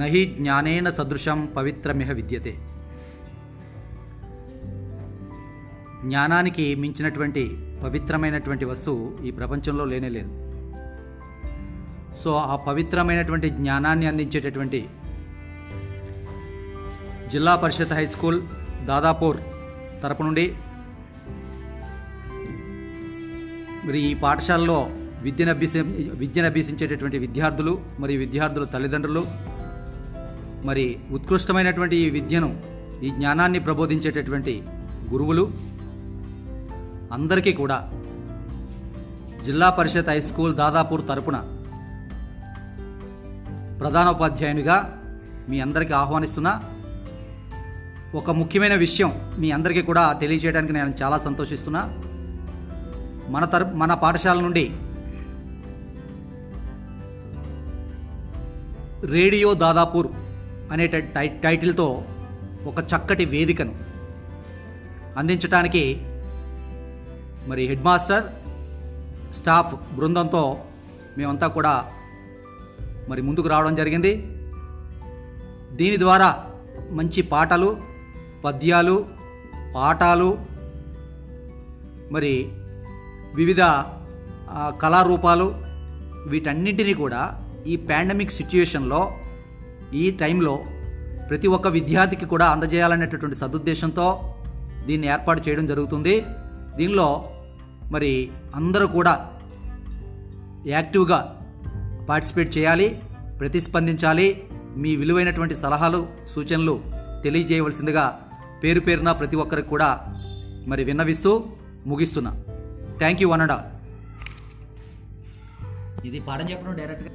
నహి జ్ఞానేన సదృశం పవిత్రమిహ విద్యతే. జ్ఞానానికి మించినటువంటి పవిత్రమైనటువంటి వస్తువు ఈ ప్రపంచంలో లేనే లేదు. సో ఆ పవిత్రమైనటువంటి జ్ఞానాన్ని అందించేటటువంటి జిల్లా పరిషత్ హై స్కూల్ దాదాపూర్ తరపు నుండి మరి ఈ పాఠశాలలో విద్యను అభ్యసి విద్యను అభ్యసించేటటువంటి విద్యార్థులు మరియు విద్యార్థుల తల్లిదండ్రులు మరి ఉత్కృష్టమైనటువంటి ఈ విద్యను ఈ జ్ఞానాన్ని ప్రబోధించేటటువంటి గురువులు అందరికీ కూడా జిల్లా పరిషత్ హై స్కూల్ దాదాపూర్ తరపున ప్రధానోపాధ్యాయునిగా మీ అందరికీ ఆహ్వానిస్తున్నా. ఒక ముఖ్యమైన విషయం మీ అందరికీ కూడా తెలియజేయడానికి నేను చాలా సంతోషిస్తున్నా. మన తర మన పాఠశాల నుండి రేడియో దాదాపూర్ అనే టై- టైటిల్తో ఒక చక్కటి వేదికను అందించడానికి మరి హెడ్ మాస్టర్ స్టాఫ్ బృందంతో మేమంతా కూడా మరి ముందుకు రావడం జరిగింది. దీని ద్వారా మంచి పాటలు పద్యాలు పాఠాలు మరి వివిధ కళారూపాలు వీటన్నింటినీ కూడా ఈ పాండమిక్ సిచ్యుయేషన్లో ఈ టైంలో ప్రతి ఒక్క విద్యార్థికి కూడా అందజేయాలనేటటువంటి సదుద్దేశంతో దీన్ని ఏర్పాటు చేయడం జరుగుతుంది. దీనిలో మరి అందరూ కూడా యాక్టివ్గా పార్టిసిపేట్ చేయాలి ప్రతిస్పందించాలి. మీ విలువైనటువంటి సలహాలు సూచనలు తెలియజేయవలసిందిగా పేరు పేరున ప్రతి ఒక్కరికి కూడా మరి విన్నవిస్తూ ముగిస్తున్నా. Thank you one and all ఇది పాఠం చెప్పడం డైరెక్ట్గా